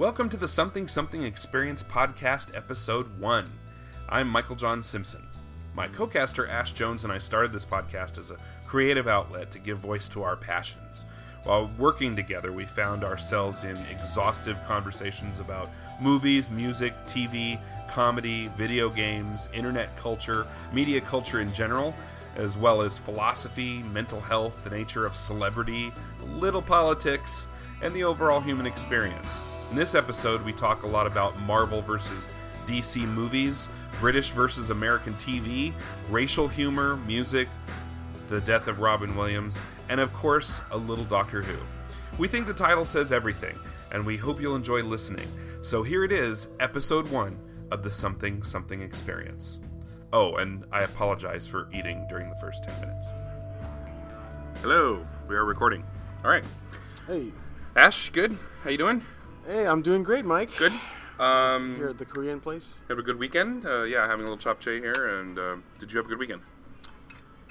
Welcome to the Something Something Experience podcast, episode one. I'm Michael John Simpson. My co caster Ash Jones and I started this podcast as a creative outlet to give voice to our passions. While working together, we found ourselves in exhaustive conversations about movies, music, TV, comedy, video games, internet culture, media culture in general, as well as philosophy, mental health, the nature of celebrity, little politics, and the overall human experience. In this episode, we talk a lot about Marvel versus DC movies, British versus American TV, racial humor, music, the death of Robin Williams, and of course, a little Doctor Who. We think the title says everything, and we hope you'll enjoy listening. So here it is, episode one of the Something Something Experience. Oh, and I apologize for eating during the first 10 minutes. Hello, we are recording. All right. Hey, Ash, good? How you doing? Hey, I'm doing great, Mike. Good. Um, Here at the Korean place. have a good weekend? Uh, yeah, having a little chapchae here, and uh, did you have a good weekend?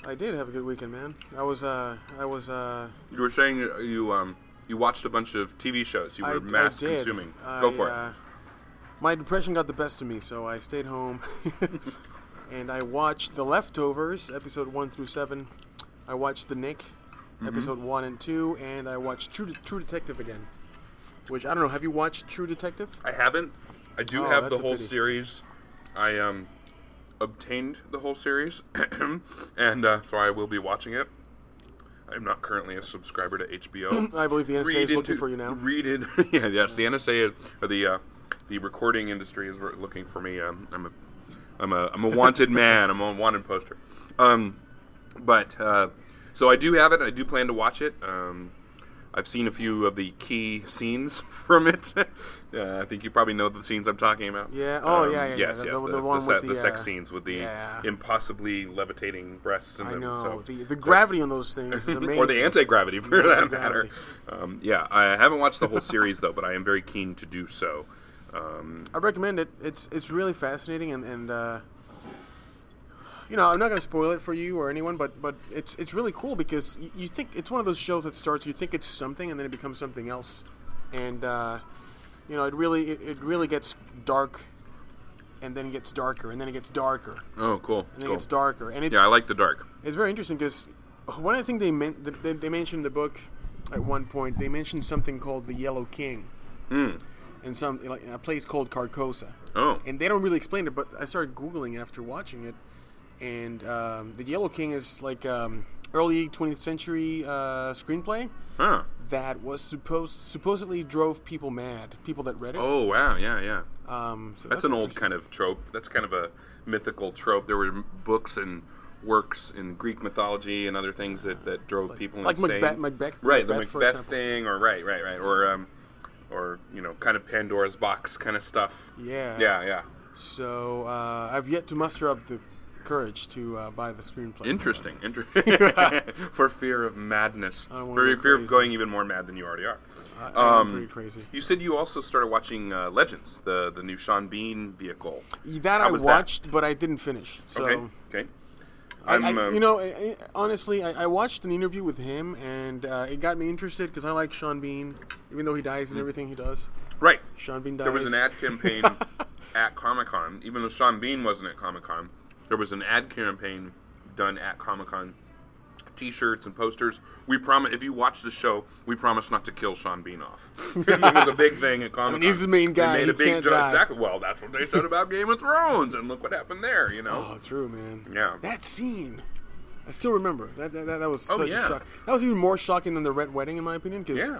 I did have a good weekend, man. I was, uh, I was, uh, You were saying you um, you watched a bunch of TV shows. You were I, I mass did. consuming. I, Go for uh, My depression got the best of me, so I stayed home, and I watched The Leftovers, episode one through seven. I watched The Knick, Mm-hmm. episode one and two, and I watched True, True Detective again. Which I don't know. Have you watched True Detective? I haven't. I do Oh, have the whole series. I um obtained the whole series, and uh, so I will be watching it. I'm not currently a subscriber to HBO. I believe the NSA is looking for you now. Read it. yeah, yes. The NSA is- or the uh, the recording industry is looking for me. Um, I'm a I'm a I'm a wanted man. I'm a wanted poster. Um, but uh, so I do have it. I do plan to watch it. Um, I've seen a few of the key scenes from it. uh, I think you probably know the scenes I'm talking about. Yeah. Oh, Um, yeah, yeah, yeah. Yes, The- yes. the- The, the one se- with the the, sex uh, scenes with the yeah. impossibly levitating breasts. And I the, know so the the gravity on those things is amazing. or the anti-gravity for The that matter. Um, yeah, I haven't watched the whole series though, but I am very keen to do so. Um, I recommend it. It's it's really fascinating and and uh, you know I'm not going to spoil it for you or anyone, but but it's it's really cool because you, you think it's one of those shows that starts you think it's something and then it becomes something else, and uh, you know it really it, it really gets dark, and then it gets darker and then it gets darker oh, cool. and then cool. it gets darker and it's Yeah, I like the dark. it's very interesting because one I think they meant they, they mentioned in the book at one point they mentioned something called the Yellow King. In some like in a place called Carcosa, Oh, and they don't really explain it. But I started googling after watching it, and um, the Yellow King is like um, early 20th century uh, screenplay huh. that was supposed supposedly drove people mad. People that read it. Oh, wow. Yeah, yeah. um, so That's, an old kind of trope. That's kind of a mythical trope. There were books and works in Greek mythology and other things that, that drove people like insane. Macbeth- Macbeth- right? Macbeth, the Macbeth thing, or right, right, right, or um, or you know, kind of Pandora's box kind of stuff. Yeah. Yeah, yeah. So uh, I've yet to muster up the courage to uh, buy the screenplay. Interesting. Interesting. For fear of madness. For fear of going even more mad than you already are. I, Um, pretty crazy. You said you also started watching uh, Legends, the the new Sean Bean vehicle. That How I was that? watched, but I didn't finish. So Okay. Okay. I, I'm, I- um, you know, I, honestly, I, I watched an interview with him, and uh, it got me interested because I like Sean Bean, even though he dies in everything he does. Right. Sean Bean dies. There was an ad campaign at Comic Con, even though Sean Bean wasn't at Comic Con. There was an ad campaign done at Comic Con. T-shirts and posters. We promise if you watch the show, we promise not to kill Sean Bean off. it was a big thing at Comic Con. And he's the main guy, They made he a big can't joke. die. Exactly. Well, that's what they said about Game of Thrones, and look what happened there. You know. Oh, true, man. Yeah. That scene, I still remember. That that, that, that was Oh, such yeah. a shock. That was even more shocking than the Red Wedding, in my opinion, because Yeah.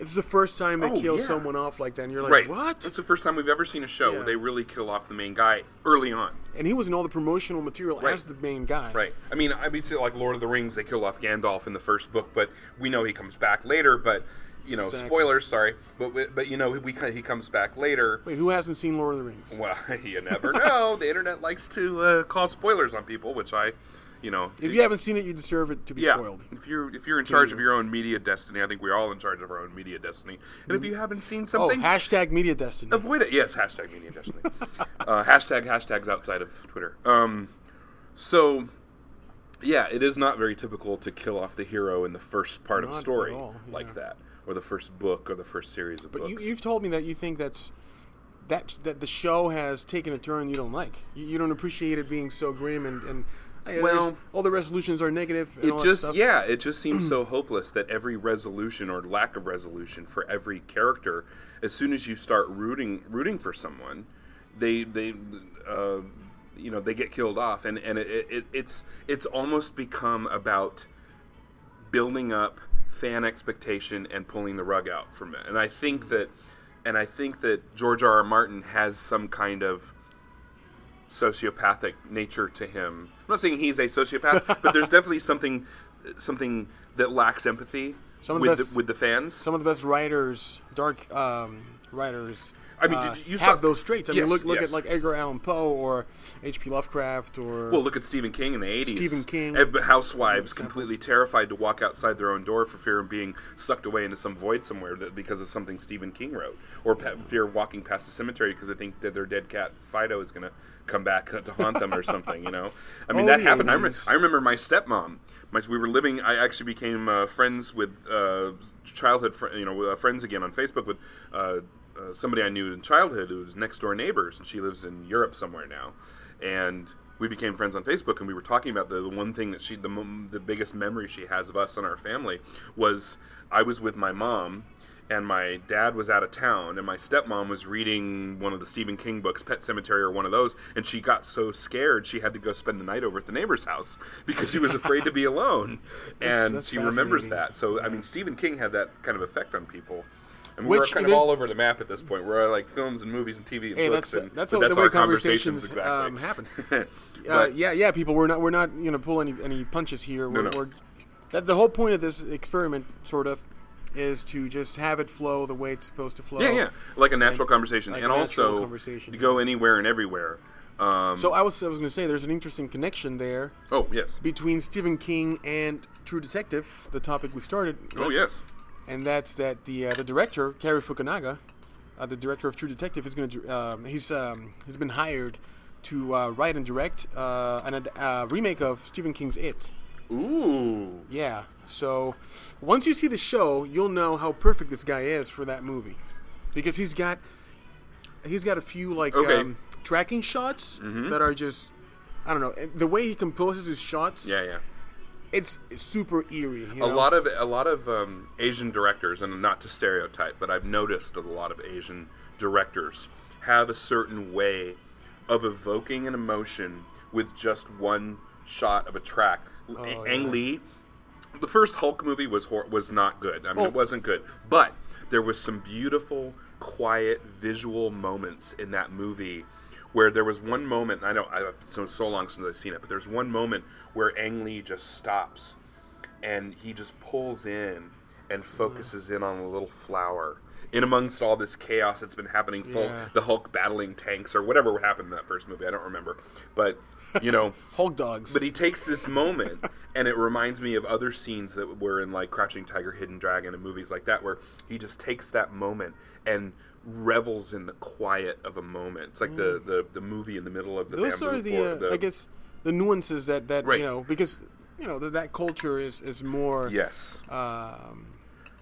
It's the first time they Oh, kill yeah. someone off like that, and you're like, right. what? It's the first time we've ever seen a show where they really kill off the main guy early on. And he was in all the promotional material Right. as the main guy. Right. I mean, I mean, say like Lord of the Rings, they kill off Gandalf in the first book, but we know he comes back later. But you know, Exactly. spoilers. Sorry, but but you know, we he comes back later. Wait, who hasn't seen Lord of the Rings? Well, you never know. the internet likes to uh, call spoilers on people, which I, you know, If you haven't seen it, you deserve it to be yeah. spoiled. If you're if you're in charge of your own media destiny, I think we're all in charge of our own media destiny. And if you haven't seen Oh, something, hashtag media destiny. avoid it. Yes, hashtag media destiny. uh, hashtag hashtags outside of Twitter. Um, so, yeah, it is not very typical to kill off the hero in the first part of the Not story all, like that. or the first book or the first series of But books. you, you've told me that you think that's that that the show has taken a turn you don't like. You, you don't appreciate it being so grim and and Well- all the resolutions are negative. It just yeah it just seems so hopeless that every resolution or lack of resolution for every character as soon as you start rooting rooting for someone they they uh, you know they get killed off and and it, it, it's it's almost become about building up fan expectation and pulling the rug out from it and i think that and i think that george r r martin has some kind of sociopathic nature to him. I'm not saying he's a sociopath, but there's definitely something something that lacks empathy Some of the with best- the, with the fans. some of the best writers, dark um, writers. I mean, uh, did you have saw- those traits. I Yes, mean, look look yes. at like Edgar Allan Poe or H.P. Lovecraft or well, look at Stephen King in the 80s. Stephen King. Housewives completely terrified to walk outside their own door for fear of being sucked away into some void somewhere that, because of something Stephen King wrote, or pa- fear of walking past a cemetery because they think that their dead cat Fido is going to come back to haunt them or something. You know, I mean Oh, that the happened. I, rem- I remember my stepmom. My, we were living. I actually became uh, friends with uh, childhood, fr- you know, uh, friends again on Facebook with uh, uh, somebody I knew in childhood who was next door neighbors, and she lives in Europe somewhere now. And we became friends on Facebook, and we were talking about the, the one thing that she, the the biggest memory she has of us and our family was I was with my mom. And my dad was out of town, and my stepmom was reading one of the Stephen King books, Pet Sematary or one of those, and she got so scared she had to go spend the night over at the neighbor's house because she was afraid to be alone. And that's she remembers that. So, I mean, Stephen King had that kind of effect on people. And Which- we're kind of all over the map at this point. We're like films and movies and TV and Hey, books, that's and that's, but the way our conversations, exactly. um, happen. uh, yeah, yeah, people. We're not we're not you know pull any any punches here. We're, no. We're, that the whole point of this experiment, sort of, is to just have it flow the way it's supposed to flow. yeah, yeah, like a natural conversation, like and a also conversation, to go anywhere and everywhere. Um, So I was I was going to say there's an interesting connection there oh yes, between Stephen King and True Detective, the topic we started. oh yes. and that's that the uh, the director Cary Fukunaga, uh, the director of True Detective, is going to um, he's um, he's been hired to uh, write and direct uh, an ad- uh, remake of Stephen King's It. Ooh, Yeah. So once you see the show, you'll know how perfect this guy is for that movie, because he's got he's got a few like Okay. um, tracking shots that are just I don't know the way he composes his shots. yeah, yeah. It's, it's super eerie. You a lot of a lot of um, Asian directors, and not to stereotype, but I've noticed that a lot of Asian directors have a certain way of evoking an emotion with just one shot of a track. Oh, Ang yeah. Lee, the first Hulk movie was hor- was not good. I mean, Oh. it wasn't good, but there was some beautiful, quiet visual moments in that movie. Where there was one moment, I know it's so so long since I've seen it, but there's one moment where Ang Lee just stops and he just pulls in and mm-hmm. focuses in on a little flower in amongst all this chaos that's been happening full Yeah. the hulk battling tanks or whatever happened in that first movie i don't remember but you know Hulk dogs. but he takes this moment and it reminds me of other scenes that were in like crouching tiger hidden dragon and movies like that where he just takes that moment and revels in the quiet of a moment it's like the, the the movie in the middle of the Those bamboo are the, for- uh, I guess the nuances that that Right. you know because you know that that culture is is more yes um,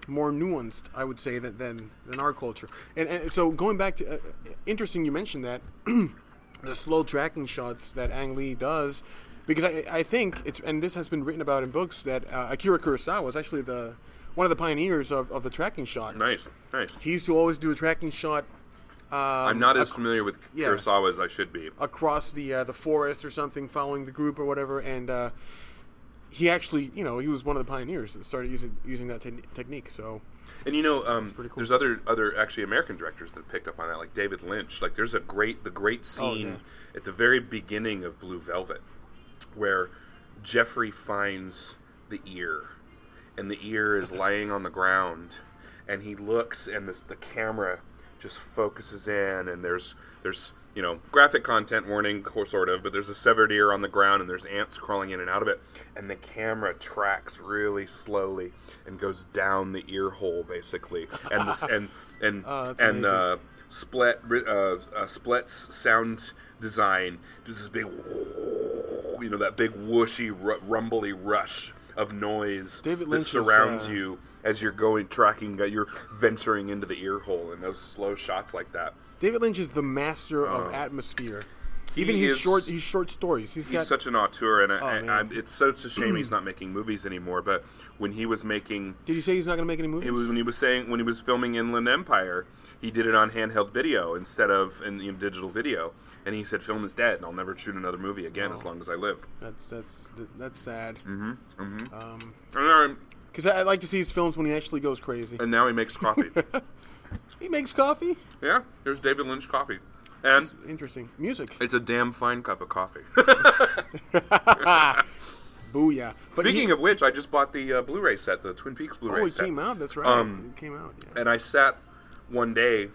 more nuanced, I would say, than than, than our culture. And, and so going back to, uh, interesting, you mentioned that the slow tracking shots that Ang Lee does, because I, I think it's and this has been written about in books that uh, Akira Kurosawa was actually the one of the pioneers of, of the tracking shot. nice nice He used to always do a tracking shot. Um, i'm not as ac- familiar with yeah. kurosawa as i should be across the uh, the forest or something, following the group or whatever, and uh, he actually, you know, he was one of the pioneers that started using using that te- technique. So And you know, um, cool. there's other other actually American directors that picked up on that, like David Lynch. Like there's a great the great scene Oh, yeah. at the very beginning of Blue Velvet, where Jeffrey finds the ear, and the ear is lying on the ground, and he looks, and the, the camera just focuses in, and there's there's you know graphic content warning, sort of, but there's a severed ear on the ground, and there's ants crawling in and out of it, and the camera tracks really slowly and goes down the ear hole basically, and this and and Oh, and uh, split uh, uh, splits sound design just this big you know that big whooshy ru- rumbly rush of noise David that Lynch is, surrounds uh, you as you're going tracking. Uh, you're venturing into the ear hole, and those slow shots like that. David Lynch is the master of atmosphere. Even Oh. His is- short, his short stories. he's He's got. such an auteur, and I, I. I, it's such a shame he's not making movies anymore. But when he was making did he say he's not going to make any movies? It was when he was saying when he was filming Inland Empire, he did it on handheld video instead of in, in digital video, and he said film is dead, and I'll never shoot another movie again as long as I live. That's that's that's sad. Mm. Um, And, now- Because I, I like to see his films when he actually goes crazy. and now he makes coffee. He makes coffee. yeah, there's David Lynch coffee, and Interesting music. it's a damn fine cup of coffee. Booyah! But Speaking he, of which, I just bought the uh, Blu-ray set, the Twin Peaks Blu-ray oh, it set. came out. That's right. Um, it came out. Yeah. and I sat one day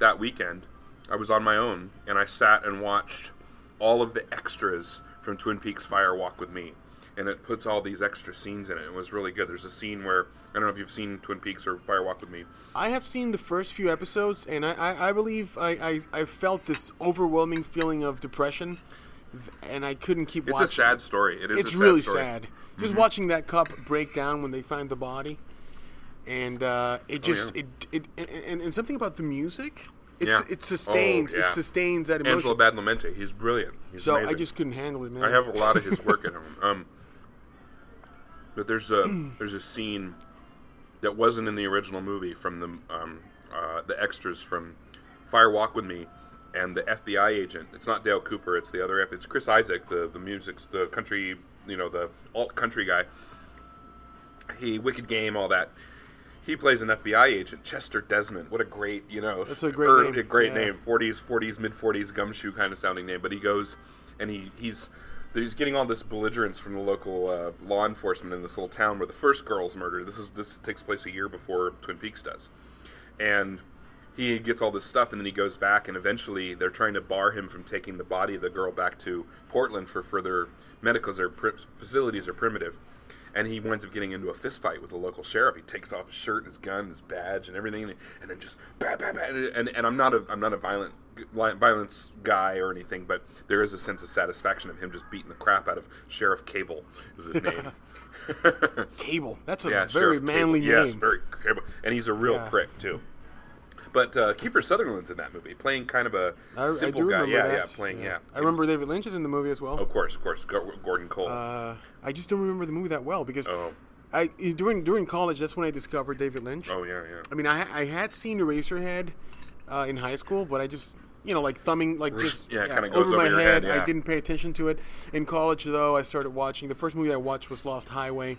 that weekend. I was on my own, and I sat and watched all of the extras from Twin Peaks Fire Walk with Me, and it puts all these extra scenes in it. It was really good. There's a scene where I don't know if you've seen Twin Peaks or Fire Walk with Me. I have seen the first few episodes, and I, I, I believe I, I, I felt this overwhelming feeling of depression, and I couldn't keep watching. It's watching. a sad story. It is. It's a sad really story. sad. Just Mm-hmm. watching that cup break down when they find the body, and uh, it just Oh, yeah. it, it and, and something about the music. It's, Yeah. It sustains. Oh, yeah. It sustains that emotion. Angelo Badalamenti. He's brilliant. He's so I just couldn't handle it, man. I have a lot of his work at home. Um, but there's a there's a scene that wasn't in the original movie from the um, uh, the extras from Fire Walk with Me, and the FBI agent. It's not Dale Cooper. It's the other F. It's Chris Isaak, the the music, the country, you know, the alt country guy. He Wicked Game, all that. He plays an FBI agent, Chester Desmond. What a great, you know, That's a great early- name. a great Yeah. name. 40s, 40s, mid 40s gumshoe kind of sounding name. But he goes and he he's he's getting all this belligerence from the local uh, law enforcement in this little town where the first girl's murdered. This is this takes place a year before Twin Peaks does, and he gets all this stuff and then he goes back and eventually they're trying to bar him from taking the body of the girl back to Portland for further medical. Their pr- facilities are primitive. And he winds up getting into a fist fight with the local sheriff. He takes off his shirt, and his gun, and his badge, and everything, and, and then just bam, bam, bam. And, and I'm not a I'm not a violent violence guy or anything, but there is a sense of satisfaction of him just beating the crap out of Sheriff Cable is his name. Cable. That's a yeah, very Sheriff manly Cable. name. Yes, very Cable, and he's a real Yeah. prick too. But uh, Kiefer Sutherland's in that movie, playing kind of a I, I simple do guy. Yeah, that. yeah, playing yeah. I remember David Lynch is in the movie as well. Of course, of course, Gordon Cole. Uh, I just don't remember the movie that well because oh, I during during college that's when I discovered David Lynch. oh yeah, yeah. I mean, I I had seen Eraserhead uh, in high school, but I just you know like thumbing like just Yeah, kinda goes over my head. head, yeah. I didn't pay attention to it. In college, though, I started watching. The first movie I watched was Lost Highway,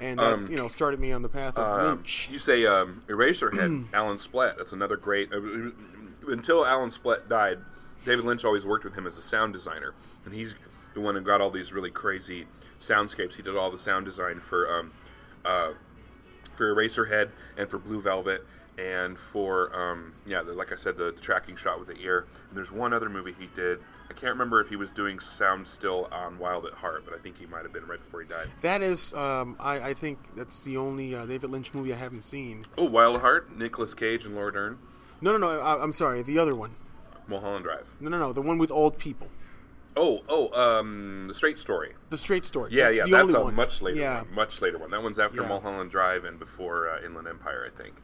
and that Um, you know started me on the path of Um, Lynch. you say um, Eraserhead, Alan Splet. That's another great. Uh, until Alan Splet died, David Lynch always worked with him as a sound designer, and he's the one who got all these really crazy soundscapes. He did all the sound design for um, uh, for Eraserhead and for Blue Velvet. And for um, yeah, the, like I said, the tracking shot with the ear. And there's one other movie he did. I can't remember if he was doing sound still on Wild at Heart, but I think he might have been right before he died. That is, um, I, I think that's the only uh, David Lynch movie I haven't seen. Oh, Wild at Heart, Nicolas Cage and Laura Dern, No, no, no. I, I'm sorry, the other one. Mulholland Drive. No, no, no, the one with old people. Oh, oh, um, the Straight Story. The Straight Story. Yeah, that's yeah, the that's a one. much later Yeah, one. Much later one. That one's after Yeah. Mulholland Drive and before uh, Inland Empire, I think.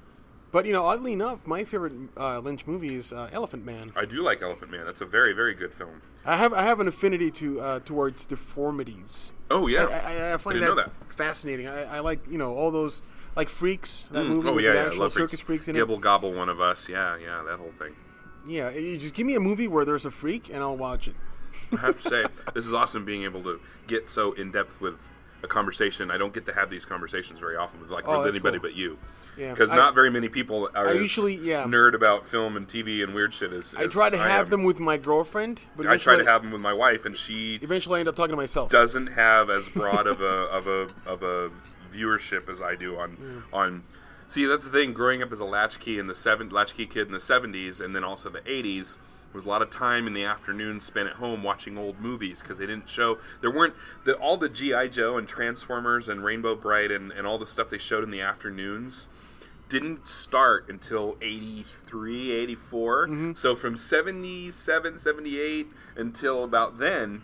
But you know, oddly enough, my favorite uh, Lynch movie is uh, Elephant Man. I do like Elephant Man. That's a very, very good film. I have I have an affinity to uh, towards deformities. Oh yeah, I, I, I find didn't that, that. fascinating. I, I like you know all those like freaks that movie oh with yeah, the yeah. Actual circus freaks in Gibble Gobble, one of us. Yeah, yeah, that whole thing. Yeah, you just give me a movie where there's a freak and I'll watch it. I have to say, this is awesome being able to get so in depth with a conversation. I don't get to have these conversations very often with like Oh, with anybody cool. but you. Yeah, Because I- not very many people are I usually- yeah. nerd about film and TV and weird shit as, I try to have am. them with my girlfriend, but I try to have them with my wife, and she Eventually, I end up talking to myself. doesn't have as broad of a of a of a viewership as I do on on. See, that's the thing. Growing up as a latchkey in the seven latchkey kid in the '70s, and then also the '80s, there was a lot of time in the afternoon spent at home watching old movies because they didn't show. There weren't the, all the GI Joe and Transformers and Rainbow Brite and, and all the stuff they showed in the afternoons didn't start until 83 84 mm-hmm. so from 77 78 until about then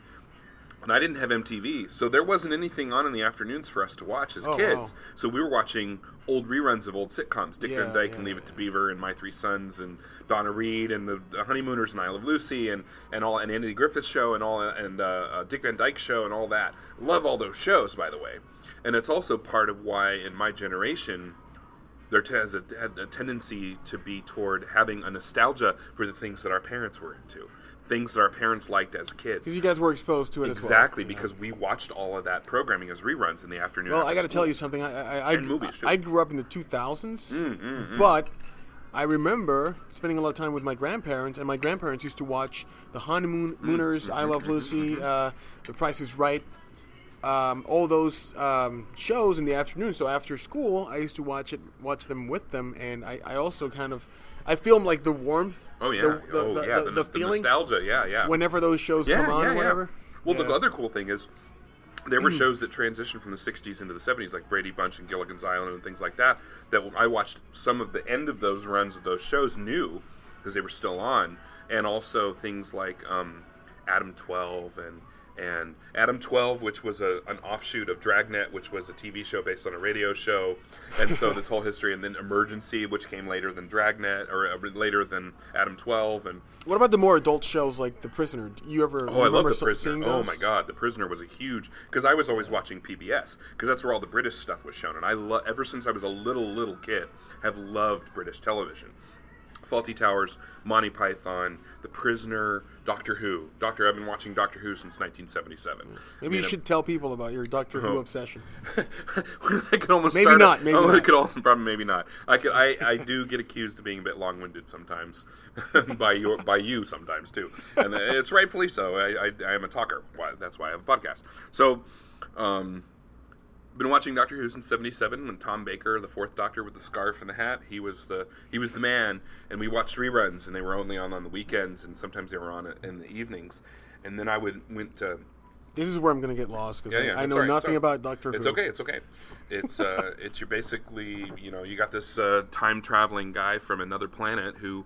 and I didn't have MTV, so there wasn't anything on in the afternoons for us to watch as Oh, kids. wow. So we were watching old reruns of old sitcoms, Dick Yeah, Van Dyke yeah, and Leave It to. Beaver, and My Three Sons, and Donna Reed, and the, the Honeymooners, and I Love Lucy, and and all, and Andy Griffith Show, and all, and uh, uh, Dick Van Dyke Show, and all that. Love all those shows, by the way. And it's also part of why, in my generation, there t- has a, a tendency to be toward having a nostalgia for the things that our parents were into, things that our parents liked as kids. Because you guys were exposed to it as well. Exactly, know. because we watched all of that programming as reruns in the afternoon. Well, after I got to tell you something. I I, I, And movies, too. I grew up in the 2000s, Mm, but I remember spending a lot of time with my grandparents, and my grandparents used to watch The Honeymoon Mm, Mooners, I Love Lucy, uh, The Price is Right, um, all those um, shows in the afternoon. So after school, I used to watch it, watch them with them, and I, I also kind of, I feel like the warmth. Oh yeah, the, the, oh the, yeah, the, the feeling nostalgia. Yeah, yeah. whenever those shows yeah, come on yeah, or whatever. Well. Mm. the other cool thing is there were shows that transitioned from the '60s into the '70s, like Brady Bunch and Gilligan's Island and things like that. That I watched some of the end of those runs of those shows new because they were still on, and also things like um, Adam 12 and and Adam 12, which was a, an offshoot of Dragnet, which was a TV show based on a radio show, and so this whole history, and then Emergency, which came later than Dragnet or uh, later than Adam 12, and What about the more adult shows like The Prisoner? Do you ever? Oh, I love The so- Prisoner. Oh my God, The Prisoner was a huge because I was always watching PBS because that's where all the British stuff was shown, and I lo- ever since I was a little little kid have loved British television. Fawlty Towers, Monty Python, The Prisoner, Doctor Who. Doctor, I've been watching Doctor Who since 1977. Maybe you should tell people about your Doctor Who Oh. obsession. I could almost Maybe not, A, maybe oh, I could also probably maybe not. I could. I, I do get accused of being a bit long-winded sometimes by your by you sometimes too, and it's rightfully so. I, I, I am a talker. Why, that's why I have a podcast. So, um, been watching Doctor Who since '77 when Tom Baker, the Fourth Doctor with the scarf and the hat, he was the he was the man, and we watched reruns, and they were only on on the weekends, and sometimes they were on in the evenings, and then I would went to This is where I'm going to get lost because yeah, yeah, I, I know right, nothing about Doctor Who. It's okay. It's okay. It's uh, it's you're basically you know you got this uh, time traveling guy from another planet who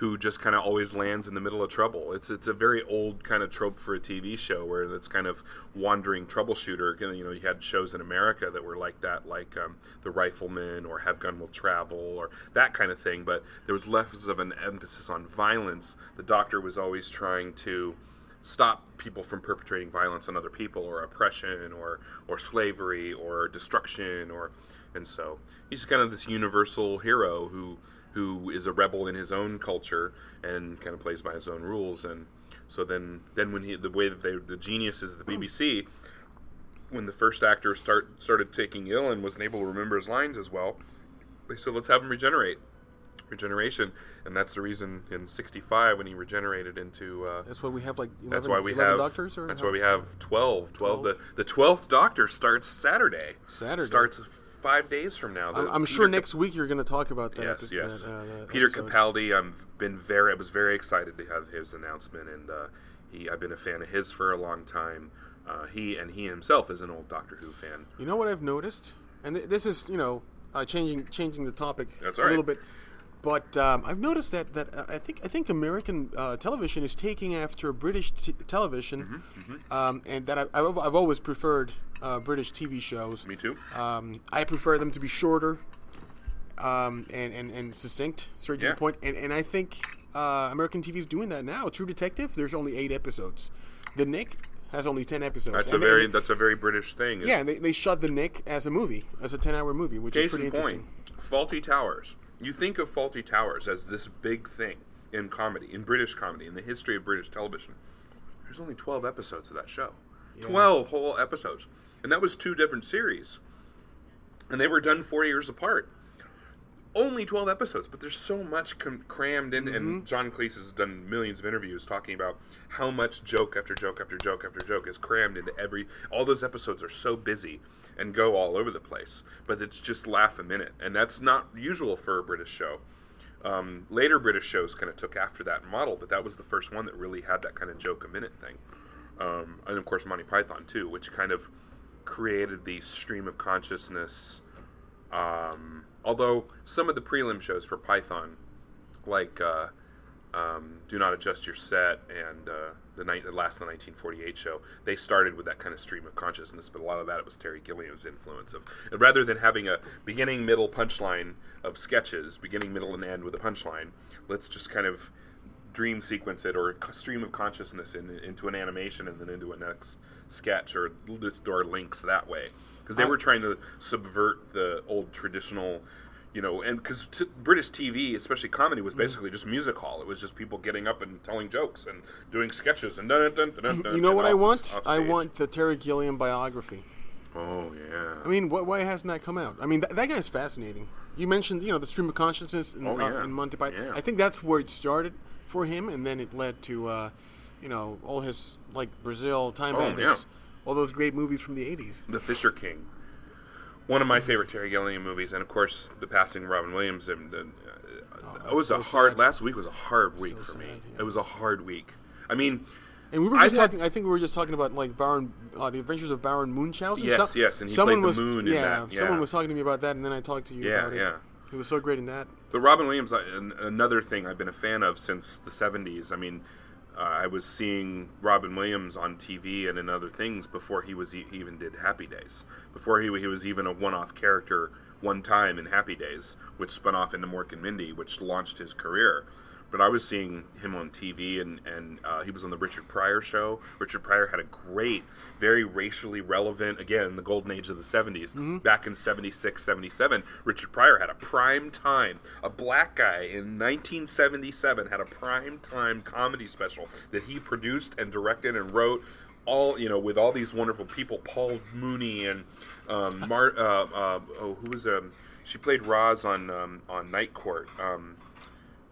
who just kind of always lands in the middle of trouble. It's it's a very old kind of trope for a TV show where it's kind of wandering troubleshooter. You know, you had shows in America that were like that, like um, The Rifleman or Have Gun Will Travel or that kind of thing. But there was less of an emphasis on violence. The Doctor was always trying to stop people from perpetrating violence on other people or oppression or or slavery or destruction or and so he's kind of this universal hero who who is a rebel in his own culture and kind of plays by his own rules and so then then when he the way that they the geniuses of the BBC when the first actor start started taking ill and wasn't able to remember his lines as well they said let's have him regenerate regeneration and that's the reason in 65 when he regenerated into uh, That's why we have like 11, that's why we have doctors. Or that's how- why we have 12 12 the 12? the 12th doctor starts Saturday Saturday. starts 5 days from now I'm, I'm sure Cap- next week you're going to talk about that. Yes, yes. that, uh, that Peter episode. Capaldi, I've been very, I was very excited to have his announcement, and uh, he, I've been a fan of his for a long time. Uh, he and he himself is an old Doctor Who fan. You know what I've noticed, and th- this is you know uh, changing changing the topic a little bit, but um, I've noticed that that uh, I think I think American uh, television is taking after British t- television, Mm-hmm, Um, and that I, I've, I've always preferred uh, British TV shows. Me too. Um, I prefer them to be shorter um, and, and, and succinct, straight to Yeah. the point. And, and I think uh, American TV is doing that now. True Detective, there's only eight episodes. The Knick has only ten episodes. That's a And they- very and that's a very British thing. yeah, they, they shot The Knick as a movie, as a ten-hour movie, which is Case pretty in point, interesting. Fawlty Towers. You think of Fawlty Towers as this big thing in comedy, in British comedy, in the history of British television. There's only 12 episodes of that show. 12 whole episodes. And that was two different series. And they were done four years apart. Only 12 episodes, but there's so much com- crammed in. Mm-hmm. And John Cleese has done millions of interviews talking about how much joke after joke after joke after joke is crammed into every. All those episodes are so busy and go all over the place, but it's just laugh a minute. And that's not usual for a British show. Um, later British shows kind of took after that model, but that was the first one that really had that kind of joke a minute thing. Um, and of course, Monty Python, too, which kind of created the stream of consciousness. Um, although some of the prelim shows for Python, like uh, um, "Do Not Adjust Your Set" and uh, the night the last the 1948 show, they started with that kind of stream of consciousness. But a lot of that it was Terry Gilliam's influence of rather than having a beginning, middle, punchline of sketches, beginning, middle, and end with a punchline. Let's just kind of dream sequence it or stream of consciousness in, into an animation and then into a next sketch or or links that way because they were trying to subvert the old traditional you know and because t- british tv especially comedy was basically just music hall it was just people getting up and telling jokes and doing sketches and dun, dun, dun, dun, dun, You know what I want? I want the Terry Gilliam biography. oh yeah I mean, wh- why hasn't that come out? I mean, th- that guy's fascinating. You mentioned, you know, the stream of consciousness in, Oh, uh, in Monty Python. Yeah. I think that's where it started for him, and then it led to, uh, you know, all his like Brazil, Time Oh, Bandits, yeah. all those great movies from the '80s. the fisher king one of my favorite Terry Gilliam movies, and of course, the passing of Robin Williams. And, uh, it was so a hard. sad. last week was a hard week So for me. yeah. It was a hard week. I mean, And we were just had- talking. I think we were just talking about like Baron, uh, the Adventures of Baron Munchausen. Yes, yes, and he someone played the was, moon in yeah, someone was talking to me about that, and then I talked to you Yeah, about it. yeah. He was so great in that. The Robin Williams, uh, another thing I've been a fan of since the '70s. I mean, uh, I was seeing Robin Williams on TV and in other things before he was even did Happy Days. Before he he was even a one-off character one time in Happy Days, which spun off into Mork and Mindy, which launched his career. But I was seeing him on TV, and and uh, he was on the Richard Pryor show. Richard Pryor had a great, very racially relevant, again, the golden age of the 70s. Back in 76, 77, Richard Pryor had a prime time. A black guy in 1977 had a prime time comedy special that he produced and directed and wrote. All you know, with all these wonderful people, Paul Mooney and um, Mar. Uh, uh, oh, who was um? She played Roz on um, on Night Court. Um,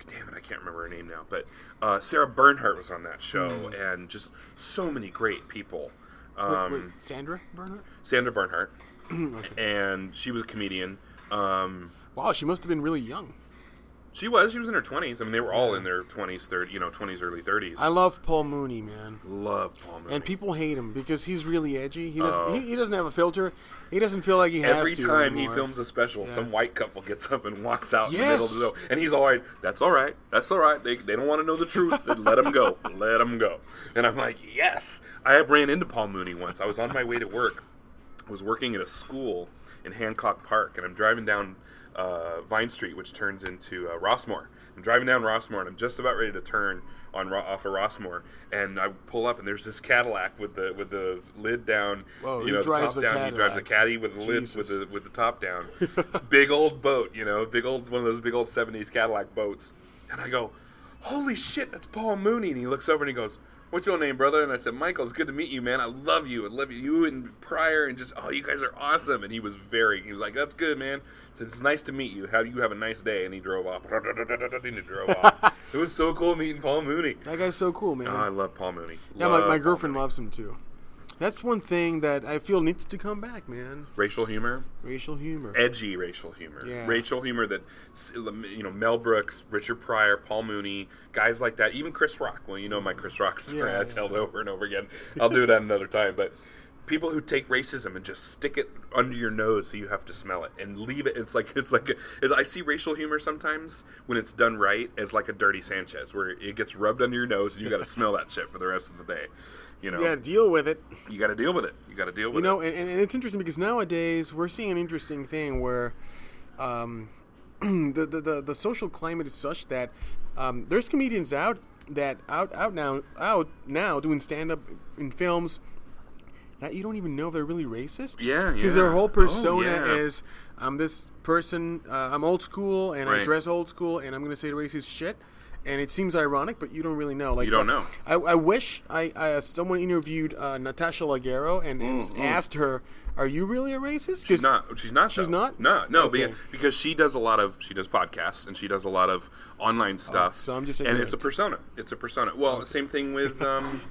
damn it, I can't remember her name now, but uh, Sarah Bernhardt was on that show, and just so many great people. Um, wait, Sandra Bernhard. Sandra Bernhard, and she was a comedian. Um, Wow, she must have been really young. She was, she was in her twenties. I mean, they were all in their twenties, thirty, you know, twenties, early thirties. I love Paul Mooney, man. love Paul Mooney. And people hate him because he's really edgy. He doesn't. Oh. He, he doesn't have a filter. He doesn't feel like he has Every to. time he films a special, Yeah. some white couple gets up and walks out in the middle of Yes. the and he's all right. That's all right. That's all right. They, they don't want to know the truth. Let them go. Let them go. And I'm like, yes. I ran into Paul Mooney once. I was on my way to work. I was working at a school in Hancock Park, and I'm driving down uh, Vine Street, which turns into uh, Rossmore. I'm driving down Rossmore, and I'm just about ready to turn on off of Rossmore, and I pull up, and there's this Cadillac with the with the lid down. Whoa, you he know, the drives top a down. He drives a Cadillac. caddy with the lid with the with the top down. big old boat, you know, big old one of those big old '70s Cadillac boats. And I go, "Holy shit, that's Paul Mooney!" And he looks over and he goes, "What's your name, brother?" And I said, "Michael. It's good to meet you, man. I love you. I love you. You and Pryor, and just oh, you guys are awesome." And he was very, he was like, "That's good, man. Said, It's nice to meet you. Have you have a nice day?" And he drove off. and he drove off. it was so cool meeting Paul Mooney. That guy's so cool, man. Oh, I love Paul Mooney. yeah, my, Love my Paul girlfriend loves him too. That's one thing that I feel needs to come back, man. racial humor. Racial humor. edgy racial humor. Yeah. Racial humor that you know Mel Brooks, Richard Pryor, Paul Mooney, guys like that. Even Chris Rock. Well, you know my Chris Rock story. Yeah, I yeah. tell it over and over again. I'll do it at another time. But people who take racism and just stick it under your nose so you have to smell it and leave it. It's like it's like a, I see racial humor sometimes when it's done right as like a dirty Sanchez, where it gets rubbed under your nose and you got to smell that shit for the rest of the day. You know, yeah, deal with it. you got to deal with it. You got to deal with it. You know, it. and, and it's interesting because nowadays we're seeing an interesting thing where um, the, the, the the social climate is such that um, there's comedians out that out out now out now doing stand up in films that you don't even know if they're really racist. Yeah, Because yeah. their whole Oh, persona yeah. is I'm this person, uh, I'm old school and I dress old school and I'm going to say racist shit. And it seems ironic, but you don't really know. Like You don't uh, know. I, I wish I, I someone interviewed uh, Natasha Leggero and, and Mm, mm. asked her, "Are you really a racist?" She's not. She's not. She's though. not? No, no, Okay. because, she does a lot of she does podcasts and she does a lot of online stuff. Oh, so I'm just saying and it's a persona. It's a persona. Well, same thing with um,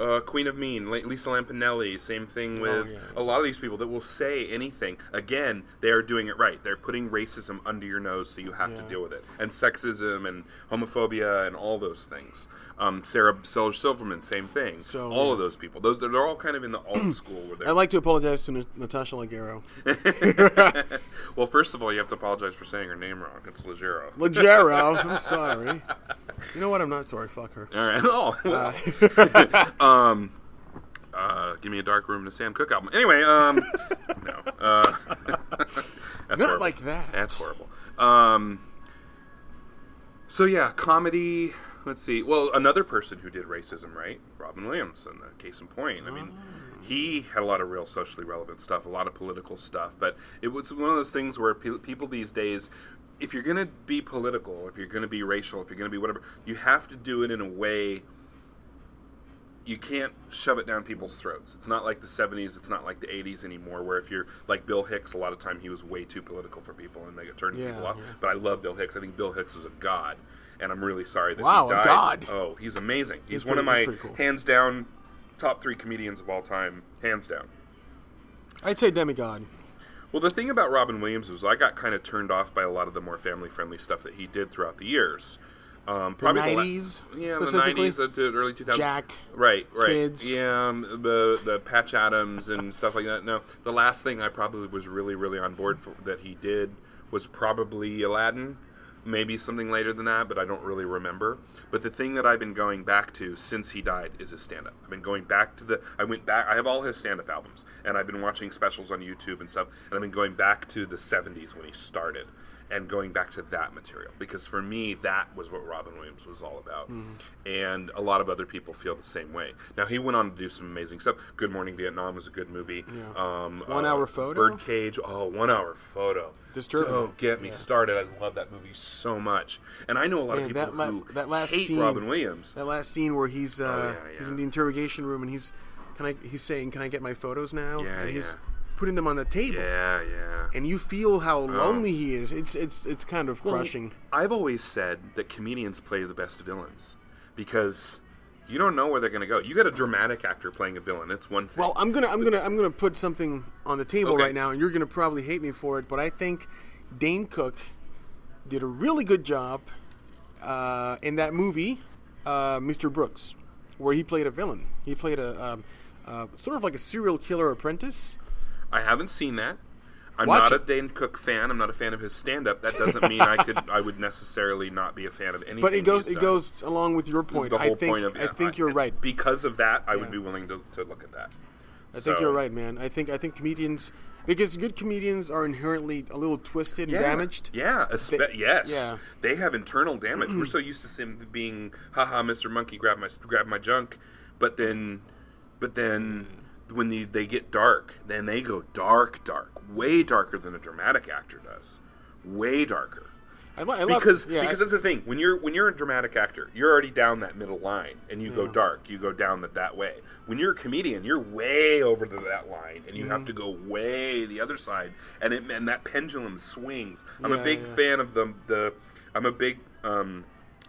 uh, Queen of Mean, Lisa Lampanelli. Same thing with Oh, yeah. a lot of these people that will say anything. Again, they are doing it right. They're putting racism under your nose, so you have to deal with it, and sexism and homophobia and all those things. Um, Sarah Sil- Silverman, same thing. So, all yeah. of those people, those, they're all kind of in the old school. Where I'd like to apologize to Na- Natasha Leggero. well, first of all, you have to apologize for saying her name wrong. It's Legero. Leggero, I'm sorry. You know what? I'm not sorry. Fuck her. All right. Oh. well. um. Uh, give me a dark room to Sam Cooke album. Anyway, um, no, uh, Not horrible. like that. That's horrible. Um, so yeah, comedy. Let's see. Well, another person who did racism, right? Robin Williams, and the case in point. I mean, ah. he had a lot of real socially relevant stuff, a lot of political stuff. But it was one of those things where pe- people these days, if you're going to be political, if you're going to be racial, if you're going to be whatever, you have to do it in a way you can't shove it down people's throats. It's not like the 70s, it's not like the 80s anymore, where if you're like Bill Hicks, a lot of time he was way too political for people and they got turned Yeah, people off. yeah. But I love Bill Hicks. I think Bill Hicks is a god. And I'm really sorry that Wow, he died. god. Oh, he's amazing. He's, He's one of my cool. hands down top three comedians of all time. Hands down. I'd say demigod. Well, the thing about Robin Williams was I got kind of turned off by a lot of the more family-friendly stuff that he did throughout the years. Um, The probably la- 90s, yeah, the specifically? nineties, the, the early two thousands. Jack, right, right, Kids. yeah, um, the the Patch Adams and stuff like that. No, the last thing I probably was really, really on board for that he did was probably Aladdin. Maybe something later than that, but I don't really remember. But the thing that I've been going back to since he died is his stand-up. I've been going back to the. I went back. I have all his stand-up albums, and I've been watching specials on YouTube and stuff. And I've been going back to the '70s when he started, and going back to that material because for me that was what Robin Williams was all about, and a lot of other people feel the same way. Now he went on to do some amazing stuff. Good Morning Vietnam was a good movie. Yeah. Um, One Hour Photo? Birdcage. Oh, One Hour Photo. Disturbing. Don't get me Yeah. started. I love that movie so much, and I know a lot Man, of people that la- who that last hate scene- Robin Williams. That last scene where he's uh, Oh, yeah, he's in the interrogation room and he's can I he's saying can I get my photos now? Yeah, and he's yeah. Putting them on the table. Yeah, yeah. And you feel how lonely he is. It's it's it's kind of Well, crushing. I've always said that comedians play the best villains because you don't know where they're going to go. You got a dramatic actor playing a villain. It's one thing. Well, I'm gonna I'm gonna I'm gonna put something on the table Okay. right now, and you're gonna probably hate me for it, but I think Dane Cook did a really good job uh, in that movie, uh, Mr. Brooks, where he played a villain. He played a um, uh, sort of like a serial killer apprentice. I haven't seen that. I'm Watch not it. a Dane Cook fan. I'm not a fan of his stand-up. That doesn't mean I could. I would necessarily not be a fan of anything. But it goes he's it done. goes along with your point. The whole I think point of I yeah, think you're right. Because of that, I would Yeah. be willing to, to look at that. I think So- you're right, man. I think I think comedians because good comedians are inherently a little twisted and damaged. Yeah, espe- yes. yeah. They have internal damage. We're so used to him being, haha, Mr. Monkey, grab my grab my junk, but then, but then when the, they get dark, then they go dark, dark, way darker than a dramatic actor does, way darker. I, lo- I love Because yeah, because that's the thing when you're when you're a dramatic actor, you're already down that middle line, and you go dark, you go down that that way. When you're a comedian, you're way over to that line, and you Mm-hmm. have to go way the other side, and it and that pendulum swings. I'm a big yeah. fan of the the. I'm a big um,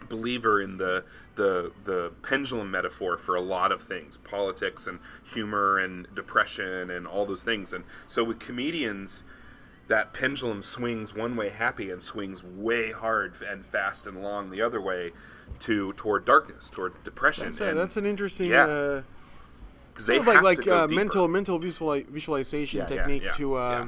believer in the the the pendulum metaphor for a lot of things, politics and humor and depression and all those things. And so with comedians, that pendulum swings one way happy and swings way hard and fast and long the other way to toward darkness, toward depression. that's, a, that's an interesting. yeah. Uh, 'cause they like like uh, mental mental visuali- visualization yeah, technique yeah, to, uh,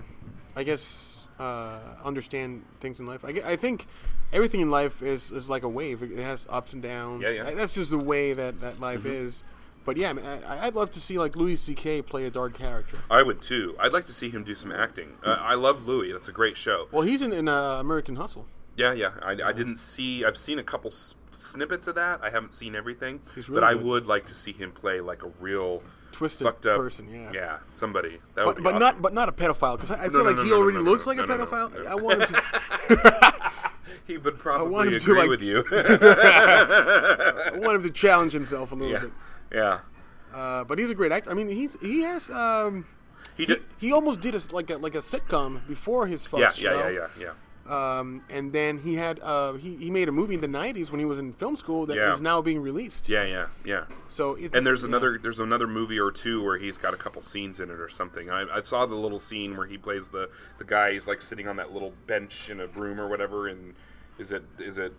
I guess, uh, understand things in life. I, I think everything in life is, is like a wave. It has ups and downs. Yeah, yeah. That's just the way that, that life Mm-hmm. is. But yeah, I mean, I, I'd love to see like Louis C.K. play a dark character. I would too. I'd like to see him do some acting. Uh, I love Louis. That's a great show. Well, he's in, in uh, American Hustle. Yeah, yeah. I, I didn't see. I've seen a couple s- snippets of that. I haven't seen everything, He's but really I good. would like to see him play like a real Twisted fucked up person, yeah. Yeah, somebody. That would But, be but awesome. not but not a pedophile because I, I feel no, like no, he no, no, already no, no, looks no, like a no, no, no, pedophile. no. I want him to he would probably want him to, agree like- with you. I want him to challenge himself a little yeah, bit. yeah. Uh, but he's a great actor. I mean, he's he has um, He he, did. he almost did a, like a like a sitcom before his Yeah, yeah, show. yeah, yeah, yeah. Um, and then he had uh, he he made a movie in the '90s when he was in film school that is Yeah. now being released. Yeah, yeah, yeah. So it's, And there's yeah. another there's another movie or two where he's got a couple scenes in it or something. I, I saw the little scene where he plays the the guy. He's like sitting on that little bench in a room or whatever. And is it is it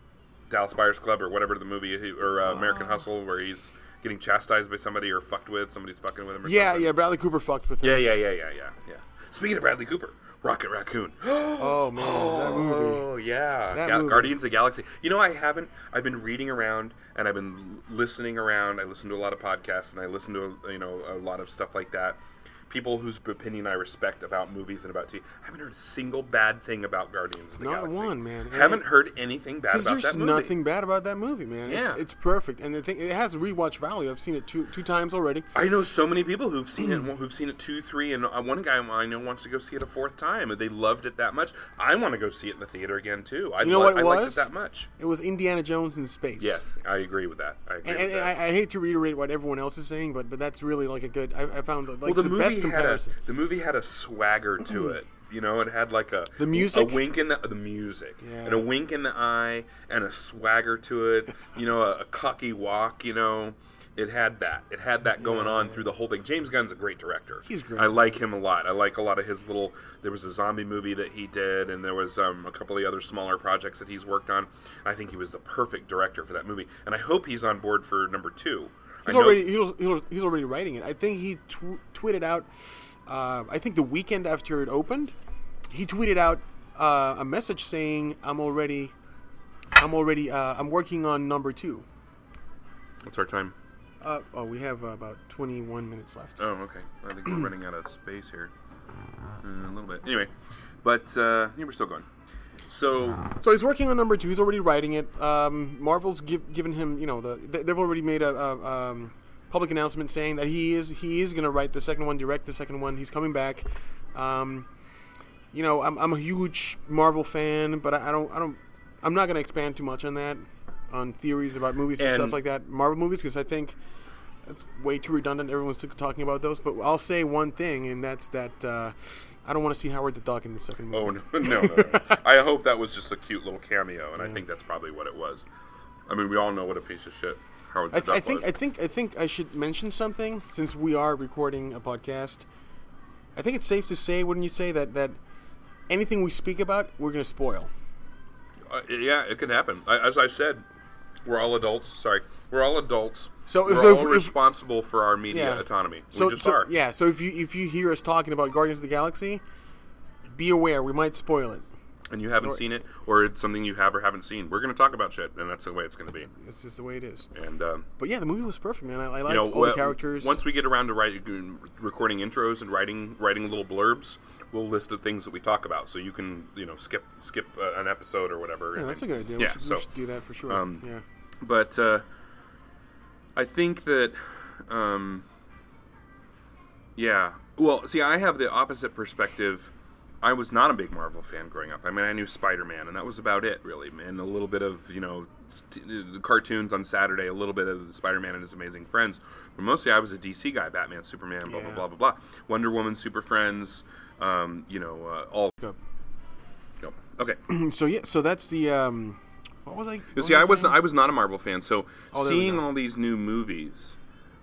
Dallas Buyers Club or whatever the movie or uh, American Hustle where he's getting chastised by somebody or fucked with somebody's fucking with him. Or Yeah, something. yeah. Bradley Cooper fucked with him. yeah, yeah, yeah, yeah, yeah, yeah. Speaking of Bradley Cooper, Rocket Raccoon. Oh man, that movie. Oh yeah, Ga- movie. Guardians of the Galaxy. You know, I haven't. I've been reading around and I've been listening around. I listen to a lot of podcasts and I listen to you know a lot of stuff like that. People whose opinion I respect about movies and about TV. I haven't heard a single bad thing about Guardians of the Not Galaxy. one, man. And- Haven't heard anything bad about that movie. There's nothing bad about that movie, man. It's, Yeah. it's perfect, and the thing it has rewatch value. I've seen it two two times already. I know so many people who've seen it, who've seen it two, three, and uh, one guy I know wants to go see it a fourth time. and They loved it that much. I want to go see it in the theater again too. I You know li- what it I liked was? it that much. It was Indiana Jones in space. Yes, I agree with that. I agree And, with and that. I, I hate to reiterate what everyone else is saying, but but that's really like a good. I, I found like well, the the movie had a the movie had a swagger to it. You know, it had like a The music? a wink in the the music, Yeah. and a wink in the eye, and a swagger to it. You know, a, a cocky walk. You know, it had that. It had that going on through the whole thing. James Gunn's a great director. He's great. I like him a lot. I like a lot of his little. There was a zombie movie that he did, and there was um, a couple of the other smaller projects that he's worked on. I think he was the perfect director for that movie, and I hope he's on board for number two. He's already he was, he was, he's already writing it. I think he tw- tweeted out. Uh, I think the weekend after it opened, he tweeted out uh, a message saying, "I'm already, I'm already, uh, I'm working on number two. What's our time? Uh, oh, we have uh, about 21 minutes left. Oh, okay. I think we're running out of space here. Uh, a little bit. Anyway, but uh, yeah, we're still going. So, So he's working on number two. He's already writing it. Um, Marvel's give, given him, you know, the they- they've already made a, a um, public announcement saying that he is he is going to write the second one, direct the second one. He's coming back. Um, you know, I'm, I'm a huge Marvel fan, but I, I don't I don't I'm not going to expand too much on that, on theories about movies and, And- stuff like that. Marvel movies because I think it's way too redundant. Everyone's talking about those, but I'll say one thing, and that's that uh, I don't want to see Howard the Duck in the second movie. oh no, no, no, no. I hope that was just a cute little cameo, and I think that's probably what it was. I mean, we all know what a piece of shit Howard the I, Duck I think was. I think I think I should mention something since we are recording a podcast. I think it's safe to say, wouldn't you say that that anything we speak about, we're going to spoil. Uh, yeah, it can happen. I, as I said, we're all adults. Sorry, we're all adults. So- we're so all if- if- responsible for our media Yeah. autonomy. So, we just so- are. yeah. So if you if you hear us talking about Guardians of the Galaxy, be aware we might spoil it. And you haven't seen it, or it's something you have or haven't seen. We're going to talk about shit, and that's the way it's going to be. It's just the way it is. And um, But yeah, the movie was perfect, man. I, I liked you know, all well, the characters. Once we get around to writing, recording intros and writing writing little blurbs, we'll list the things that we talk about, so you can you know skip skip uh, an episode or whatever. yeah, and that's a good idea. Yeah, we, should, so we should do that for sure. um, yeah. but uh, I think that um, yeah. Well, see, I have the opposite perspective. I was not a big Marvel fan growing up. I mean, I knew Spider Man, and that was about it, really. And a little bit of you know t- the cartoons on Saturday, a little bit of Spider Man and his Amazing Friends. But mostly, I was a DC guy: Batman, Superman, blah blah Yeah. blah blah blah. Wonder Woman, Super Friends. Um, you know, uh, all. Go. No. Okay. So yeah, so that's the um, what was I? You what see, I was saying? I was not a Marvel fan, so Oh, seeing all these new movies,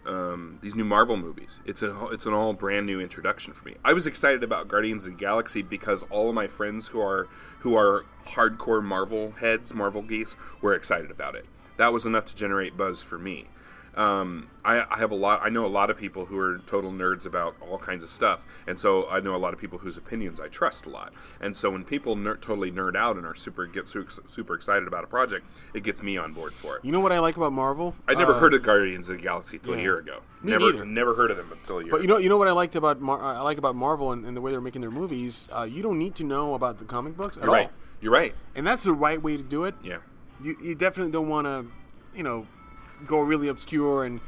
um, these new Marvel movies, it's a it's an all brand new introduction for me. I was excited about Guardians of the Galaxy because all of my friends who are who are hardcore Marvel heads, Marvel geeks, were excited about it. That was enough to generate buzz for me. Um, I, I have a lot. I know a lot of people who are total nerds about all kinds of stuff, and so I know a lot of people whose opinions I trust a lot. And so when people ner- totally nerd out and are super get su- super excited about a project, it gets me on board for it. You know what I like about Marvel? I'd never Uh, heard of Guardians of the Galaxy till a year ago. Me never, neither. never heard of them until a year. But you know, you know what I liked about Mar- I like about Marvel and, and the way they're making their movies. Uh, you don't need to know about the comic books at you're all, right. You're right. and that's the right way to do it. Yeah. You, you definitely don't want to, you know, go really obscure and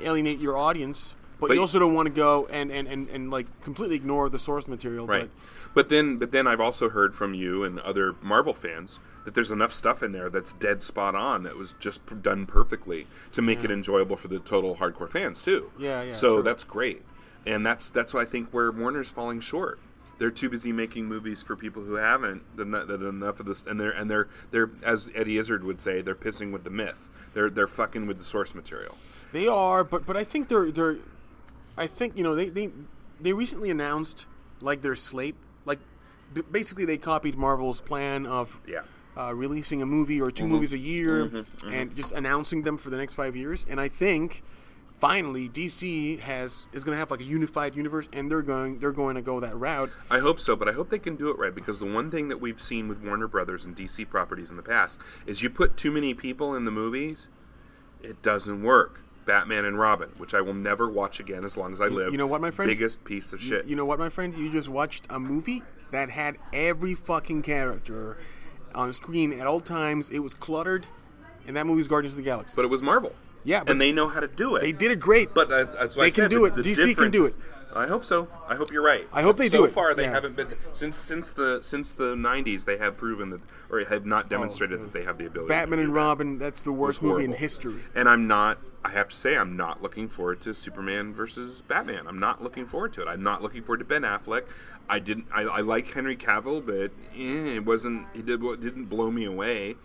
alienate your audience. But, But- you also don't want to go and, and, and, and like completely ignore the source material. Right. But then, but then I've also heard from you and other Marvel fans that there's enough stuff in there that's dead spot on that was just p- done perfectly to make it enjoyable for the total hardcore fans too. Yeah, yeah, So true. that's great, and that's that's what I think where Warner's falling short. They're too busy making movies for people who haven't that enough of this, and they're and they're they're as Eddie Izzard would say, they're pissing with the myth. They're they're fucking with the source material. They are, but but I think they're they're. I think you know they they they recently announced like their slate. Like b- basically they copied Marvel's plan of Yeah. uh, releasing a movie or 2 mm-hmm. movies a year mm-hmm. Mm-hmm. and just announcing them for the next five years. And I think finally DC has is going to have like a unified universe, and they're going they're going to go that route. I hope so, but I hope they can do it right because the one thing that we've seen with Warner Brothers and DC properties in the past is you put too many people in the movies, it doesn't work. Batman and Robin, which I will never watch again as long as I live. you know what, my friend? Biggest piece of shit. You know what, my friend? You just watched a movie that had every fucking character on screen at all times. It was cluttered, and that movie's Guardians of the Galaxy. but it was Marvel. Yeah, but and they know how to do it. they did it great. But that- that's why They I can said do it. the DC can do it. I hope so. I hope you're right. I hope they so do So far, they Yeah. haven't been since since the since the '90s. They have proven that, or have not demonstrated that they have the ability. Oh, Batman and that. Robin, that's the worst movie in history. And I'm not. I have to say, I'm not looking forward to Superman versus Batman. I'm not looking forward to it. I'm not looking forward to Ben Affleck. I didn't. I, I like Henry Cavill, but eh, it wasn't. He did what didn't blow me away.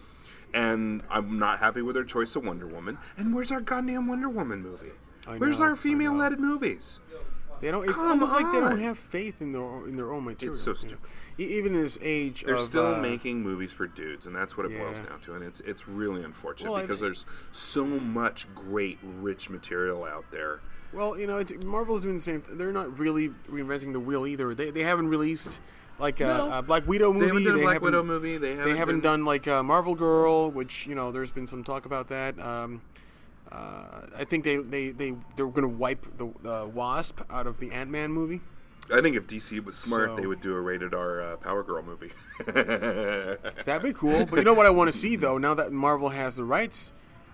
And I'm not happy with her choice of Wonder Woman. And where's our goddamn Wonder Woman movie? I Where's know, our female-led movies? They don't. It's Come almost like they don't have faith in their in their own material. It's so you know. stupid. Even in this age They're of still uh, making movies for dudes, and that's what it boils down to. And it's it's really unfortunate Well, I because there's so much great, rich material out there. Well, you know, it's, Marvel's doing the same. Th- they're not really reinventing the wheel either. They, they haven't released like a, No. a Black Widow movie. They haven't done a Black haven't- Widow movie. They haven't, They haven't done done like uh, Marvel Girl, which you know, there's been some talk about that. Um, uh, I think they they they they're going to wipe the uh, Wasp out of the Ant Man movie. I think if DC was smart, So- they would do a rated R uh, Power Girl movie. That'd be cool. But you know what I want to see though? Now that Marvel has the rights,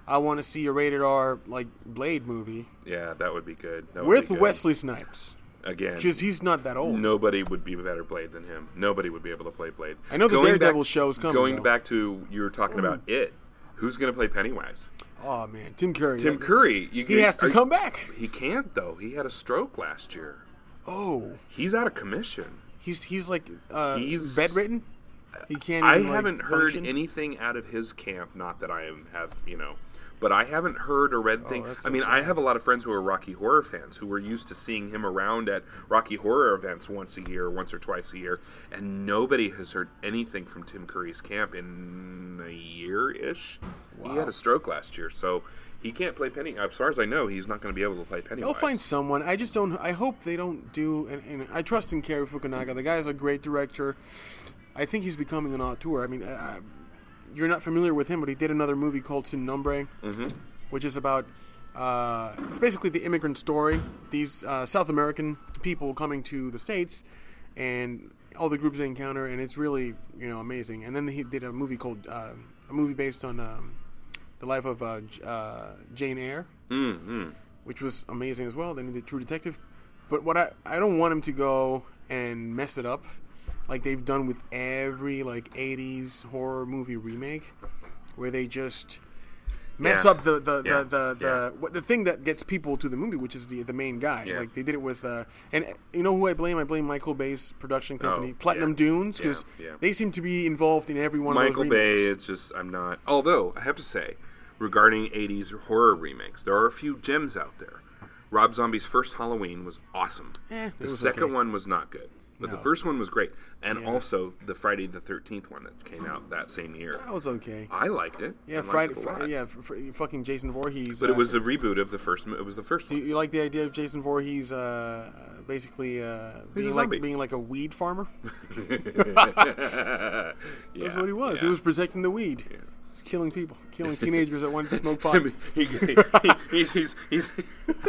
I want to see a rated R like Blade movie yeah, that would be good. That with be good. Wesley Snipes again. because he's not that old. Nobody would be a better Blade than him. Nobody would be able to play Blade. I know the Going Daredevil back- is coming, Going though. back to you were talking about it. Who's going to play Pennywise? Oh man, Tim Curry. Tim Curry. You, He has to come back. He can't though. He had a stroke last year. Oh, He's out of commission. he's he's like uh, He's- bedridden. He can't. I even, like, haven't heard function? anything out of his camp. Not that I am have you know, but I haven't heard or read things. Oh, I mean, I have a lot of friends who are Rocky Horror fans who were used to seeing him around at Rocky Horror events once a year, once or twice a year, and nobody has heard anything from Tim Curry's camp in a year ish. He had a stroke last year, so. He can't play Penny. As far as I know, he's not going to be able to play Penny. They'll find someone. I just don't. I hope they don't do. And, and I trust in Cary Fukunaga. The guy's a great director. I think he's becoming an auteur. I mean, uh, you're not familiar with him, but he did another movie called Sin Nombre, Mm-hmm. which is about. Uh, it's basically the immigrant story. These uh, South American people coming to the states, and all the groups they encounter, and it's really you know amazing. And then he did a movie called uh, a movie based on um, the life of uh, J- uh, Jane Eyre Mm-hmm. which was amazing as well. Then he did True Detective. But what I I don't want him to go and mess it up like they've done with every like 80s horror movie remake where they just mess Yeah. up the the Yeah. the the, the, Yeah. what, the thing that gets people to the movie which is the the main guy like they did it with uh and you know who I blame I blame Michael Bay's production company Oh, Platinum. Dunes because yeah. they seem to be involved in every one of Michael those Bay, it's just I'm not. Although I have to say, regarding '80s horror remakes, there are a few gems out there. Rob Zombie's first Halloween was awesome. Eh, the was second okay. one was not good, but the first one was great, and Yeah. also the Friday the Thirteenth one that came out that same year. That was okay. I liked it. Yeah, liked Friday. it yeah, fucking Jason Voorhees. But it uh, was a reboot of the first. It was the first Do you, you like the idea of Jason Voorhees uh, basically uh, being like being like a weed farmer? yeah, That's what he was. He was protecting the weed. He's killing people, killing teenagers that wanted to smoke pot. he, he, he's, he's, he's,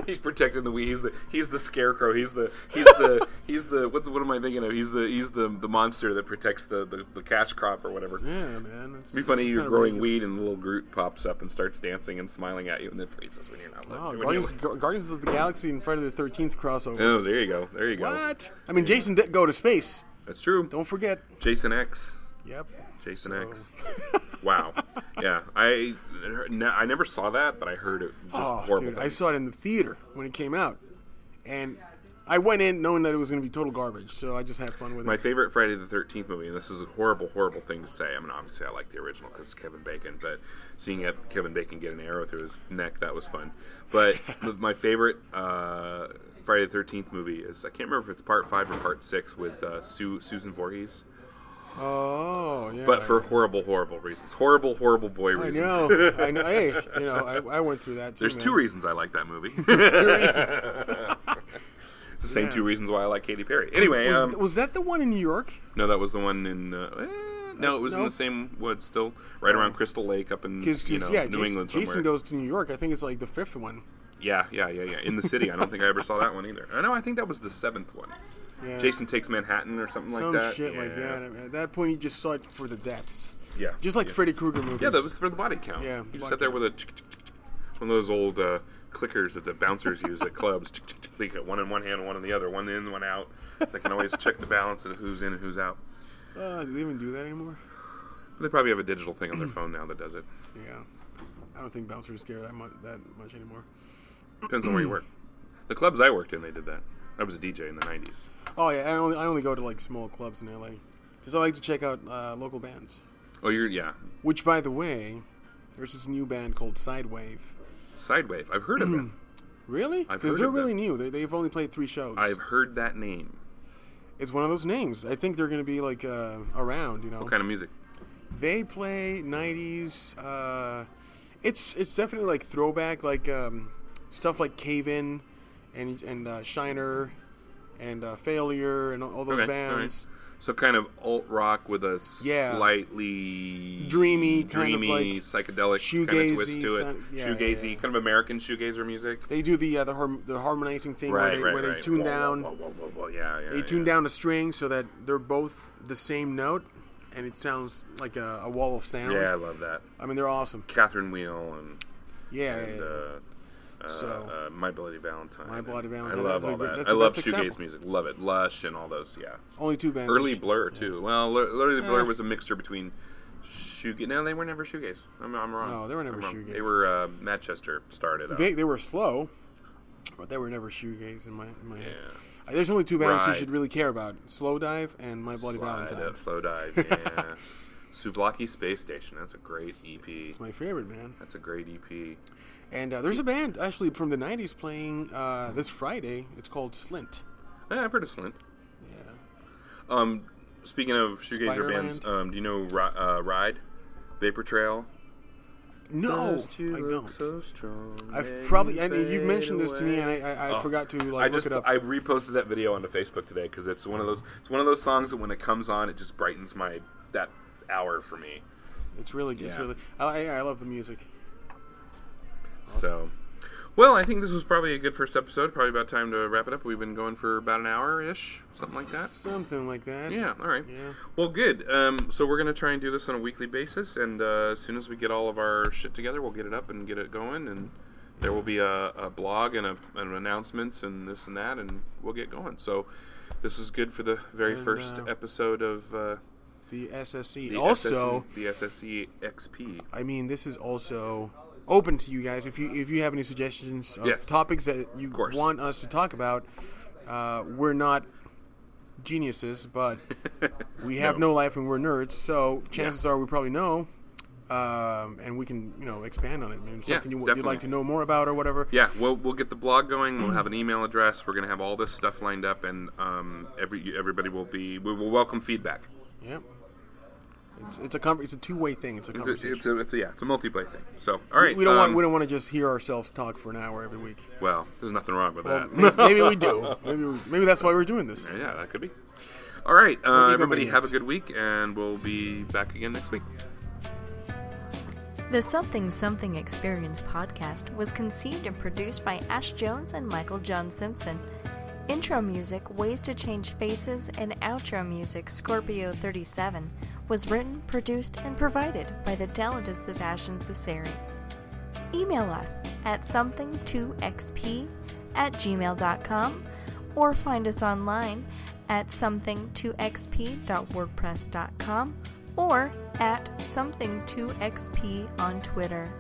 he's protecting the weed. He's the he's the scarecrow. He's the he's the he's the what's what am I thinking of? He's the he's the the monster that protects the the, the cash crop or whatever. yeah, man. It's, It'd be funny. You're growing weed, and little Groot pops up and starts dancing and smiling at you, and then freezes when you're not Oh, Guardians, Gu- Guardians of the Galaxy and Friday the Thirteenth crossover. Oh, there you go. There you go. What? I mean, Jason did go to space. That's true. Don't forget. Jason X. Yep. Jason So- X. Wow. Yeah, I I never saw that, but I heard it. Just Oh, horrible. dude, I saw it in the theater when it came out, and I went in knowing that it was going to be total garbage. So I just had fun with My it. My favorite Friday the Thirteenth movie, and this is a horrible, horrible thing to say. I mean, obviously, I like the original because Kevin Bacon, but seeing Kevin Bacon get an arrow through his neck that was fun. But my favorite uh, Friday the Thirteenth movie is I can't remember if it's part five or part six with uh, Sue, Susan Voorhees. Oh, yeah. but for horrible, horrible reasons. Horrible, horrible boy I reasons. know. I know. Hey, you know, I, I went through that too. There's man. two reasons I like that movie. Two reasons. it's the same Yeah. two reasons why I like Katy Perry. Anyway, was, um, was that the one in New York? no, that was the one in. Uh, eh, no, it was in no. the same woods, still right around Crystal Lake, up in Because you know yeah, New Jason, England Jason goes to New York. I think it's like the fifth one. Yeah, yeah, yeah, yeah. In the city. I don't think I ever saw that one either. I know. I think that was the seventh one. Yeah. Jason takes Manhattan or something Some like that. Some shit like Yeah. that. At that point, you just saw it for the deaths. Yeah. Just like yeah. Freddy Krueger movies. Yeah, that was for the body count. Yeah, You just sat there count. with a one of those old uh, clickers that the bouncers use at clubs. They get one in one hand, one in the other, one in, one out. They can always check the balance of who's in and who's out. Uh, do they even do that anymore? They probably have a digital thing on their phone now that does it. Yeah. I don't think bouncers care that much that much anymore. Depends on where you work. The clubs I worked in, they did that. I was a DJ in the '90s. Oh yeah, I only I only go to like small clubs in LA because I like to check out uh, local bands. Oh, you're yeah. Which, by the way, there's this new band called Sidewave. Sidewave. I've heard of it. Really? I've Because they're really them. new. They, they've only played three shows. I've heard that name. It's one of those names. I think they're going to be like uh, around. You know, What kind of music? they play '90s. Uh, it's it's definitely like throwback, like um, stuff like Cave In and and uh, Shiner and uh, Failure and all those Okay, all right. bands. So kind of alt rock with a Yeah. slightly Dreamy, kind of dreamy, like psychedelic kind of twist to it. yeah, shoegazy, yeah, kind of American shoegazer music. They do the uh, the, harm, the harmonizing thing right, where they right, where they tune Whoa, down. whoa, whoa. Yeah, yeah. They tune down the strings so that they're both the same note, and it sounds like a, a wall of sound. Yeah, I love that. I mean they're awesome. Catherine Wheel and, Yeah, and yeah, yeah. uh, uh, So- uh, My Bloody Valentine. My Bloody Valentine, I love all that. I love shoegaze music. Love it. Lush and all those. Yeah. only two bands. Early Blur too. Well, Early Blur Eh. was a mixture between shoegaze. No, they were never shoegaze. I'm, I'm wrong. No, they were never shoegaze. They were uh, Manchester started up. They, they were slow, but they were never shoegaze in my in my head. Yeah. Uh, There's only two bands you should really care about: Slowdive and My Bloody Slide Valentine. up, slow dive. Yeah. Souvlaki Space Station. That's a great EP. It's my favorite, man. That's a great EP. And uh, there's a band actually from the '90s playing uh, this Friday. It's called Slint. Yeah, I've heard of Slint. Yeah. Um, speaking of shoegazer bands, um, do you know Ri- uh, Ride, Vapor Trail? No, I don't. So strong, I've probably you and you've fade mentioned this to me, and I, I, I Oh, forgot to I just look it up. I reposted that video onto Facebook today because it's one of those it's one of those songs that when it comes on it just brightens my that hour for me. It's really, good. it's really. I, I I love the music. So, well, I think this was probably a good first episode. Probably about time to wrap it up. We've been going for about an hour ish, something like that. Something like that. Yeah, all right. Yeah. Well, good. Um, so we're gonna try and do this on a weekly basis, and uh, as soon as we get all of our shit together, we'll get it up and get it going, and there will be a, a blog and, a, and announcements and this and that, and we'll get going. So this is good for the very And, first uh, epised of uh, The SSC. the also, SSE, the SSE XP. I mean, this is also open to you guys. If you if you have any suggestions of Yes. topics that you want us to talk about, uh, we're not geniuses, but we have No. no, life and we're nerds. So chances are we probably know, um, and we can you know expand on it. Maybe Yeah, something you, would like to know more about or whatever. Yeah, we'll we'll get the blog going. We'll have an email address. We're gonna have all this stuff lined up, and um, every everybody will be we will welcome feedback. Yeah. It's it's a con- it's a two way thing. It's a It's a, conversation. it's a, it's a yeah, it's a multiplayer thing. So all right, we don't want um, we don't want to just hear ourselves talk for an hour every week. Well, there's nothing wrong with Well, that. maybe, maybe we do. Maybe we, maybe that's why we're doing this. yeah, that could be. All right, uh, everybody, I'm have a good week, and we'll be back again next week. The Something Something Experience podcast was conceived and produced by Ash Jones and Michael John Simpson. Intro music Ways to Change Faces and outro music Scorpio 37 was written, produced, and provided by the talented Sebastian Cesari. Email us at something2xp at gmail.com or find us online at something2xp.wordpress.com or at something2xp on Twitter.